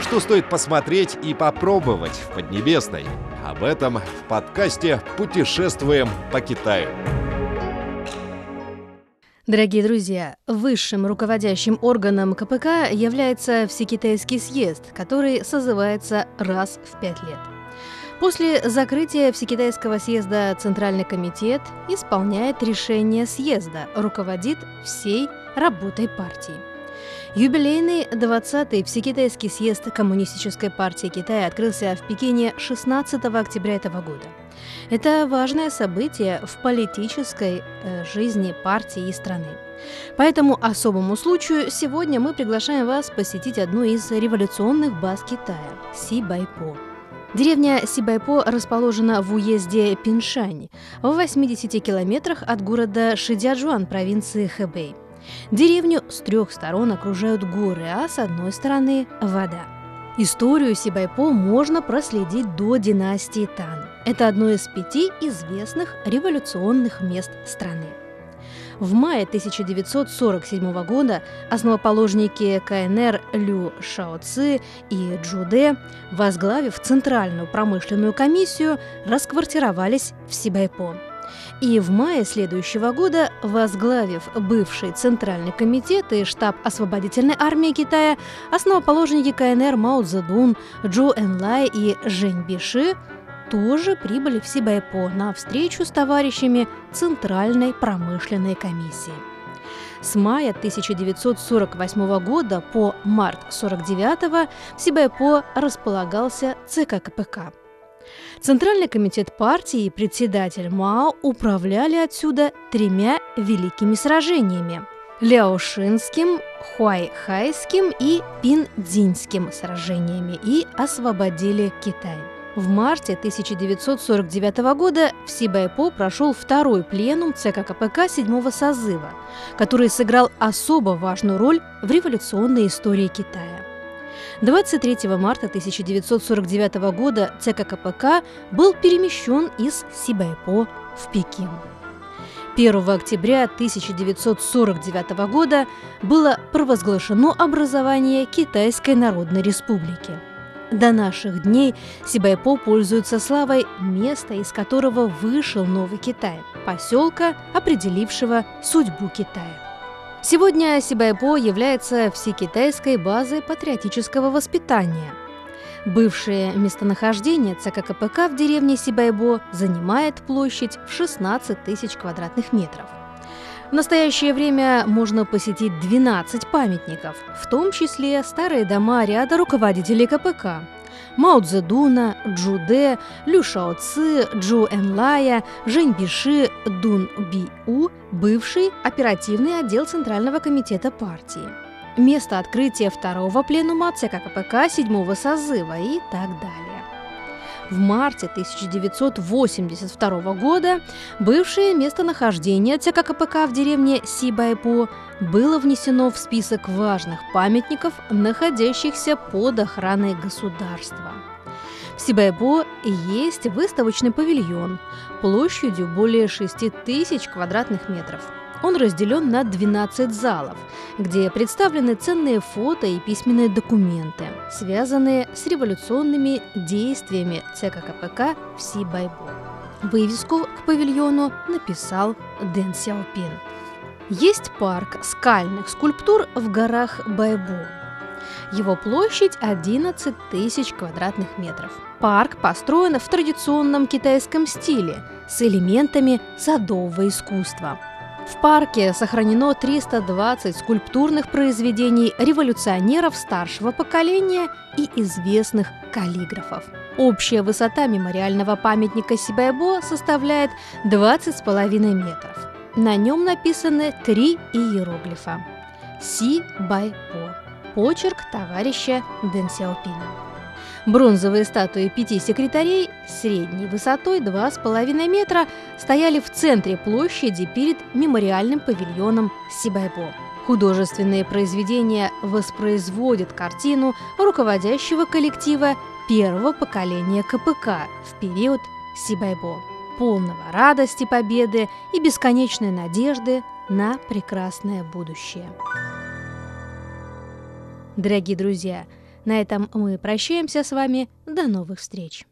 Что стоит посмотреть и попробовать в Поднебесной? Об этом в подкасте «Путешествуем по Китаю». Дорогие друзья, высшим руководящим органом КПК является Всекитайский съезд, который созывается раз в пять лет. После закрытия Всекитайского съезда Центральный комитет исполняет решение съезда, руководит всей работой партии. Юбилейный 20-й Всекитайский съезд Коммунистической партии Китая открылся в Пекине 16 октября этого года. Это важное событие в политической э, жизни партии и страны. По этому особому случаю сегодня мы приглашаем вас посетить одну из революционных баз Китая – Сибайпо. Деревня Сибайпо расположена в уезде Пиншань, в 80 километрах от города Шидяджуан провинции Хэбэй. Деревню с трех сторон окружают горы, а с одной стороны – вода. Историю Сибайпо можно проследить до династии Тан. Это одно из пяти известных революционных мест страны. В мае 1947 года основоположники КНР Лю Шаоци и Джуде, возглавив Центральную промышленную комиссию, расквартировались в Сибайпо. И в мае следующего года, возглавив бывший Центральный комитет и штаб освободительной армии Китая, основоположники КНР Мао Цзэдун, Джу Энлай и Жень Биши тоже прибыли в Сибайпо на встречу с товарищами Центральной промышленной комиссии. С мая 1948 года по март 1949 в Сибайпо располагался ЦК КПК. Центральный комитет партии и председатель Мао управляли отсюда тремя великими сражениями – Ляошинским, Хуайхайским и Пиндзинским сражениями и освободили Китай. В марте 1949 года в Сибайпо прошел второй пленум ЦК КПК седьмого созыва, который сыграл особо важную роль в революционной истории Китая. 23 марта 1949 года ЦК КПК был перемещен из Сибайпо в Пекин. 1 октября 1949 года было провозглашено образование Китайской Народной Республики – до наших дней Сибайпо пользуется славой места, из которого вышел Новый Китай, поселка, определившего судьбу Китая. Сегодня Сибайпо является всекитайской базой патриотического воспитания. Бывшее местонахождение ЦК КПК в деревне Сибайбо занимает площадь в 16 тысяч квадратных метров. В настоящее время можно посетить 12 памятников, в том числе старые дома ряда руководителей КПК. Мао Цзэдуна, Джуде, Лю Шао Ци, Джу Энлая, Жень Биши, Дун Би У, бывший оперативный отдел Центрального комитета партии. Место открытия второго пленума ЦК КПК седьмого созыва и так далее. В марте 1982 года бывшее местонахождение ЦК КПК в деревне Сибайпо было внесено в список важных памятников, находящихся под охраной государства. В Сибайбо есть выставочный павильон площадью более 6 тысяч квадратных метров – он разделен на 12 залов, где представлены ценные фото и письменные документы, связанные с революционными действиями ЦК КПК в Сибайбо. Вывеску к павильону написал Дэн Сяопин. Есть парк скальных скульптур в горах Байбо. Его площадь 11 тысяч квадратных метров. Парк построен в традиционном китайском стиле с элементами садового искусства – в парке сохранено 320 скульптурных произведений революционеров старшего поколения и известных каллиграфов. Общая высота мемориального памятника Сибайбо составляет 20,5 метров. На нем написаны три иероглифа. Си Байпо. Почерк товарища Дэн Сяопина. Бронзовые статуи пяти секретарей средней высотой 2,5 метра стояли в центре площади перед мемориальным павильоном Сибайбо. Художественные произведения воспроизводят картину руководящего коллектива первого поколения КПК в период Сибайбо, полного радости победы и бесконечной надежды на прекрасное будущее. Дорогие друзья, На этом мы прощаемся с вами. До новых встреч!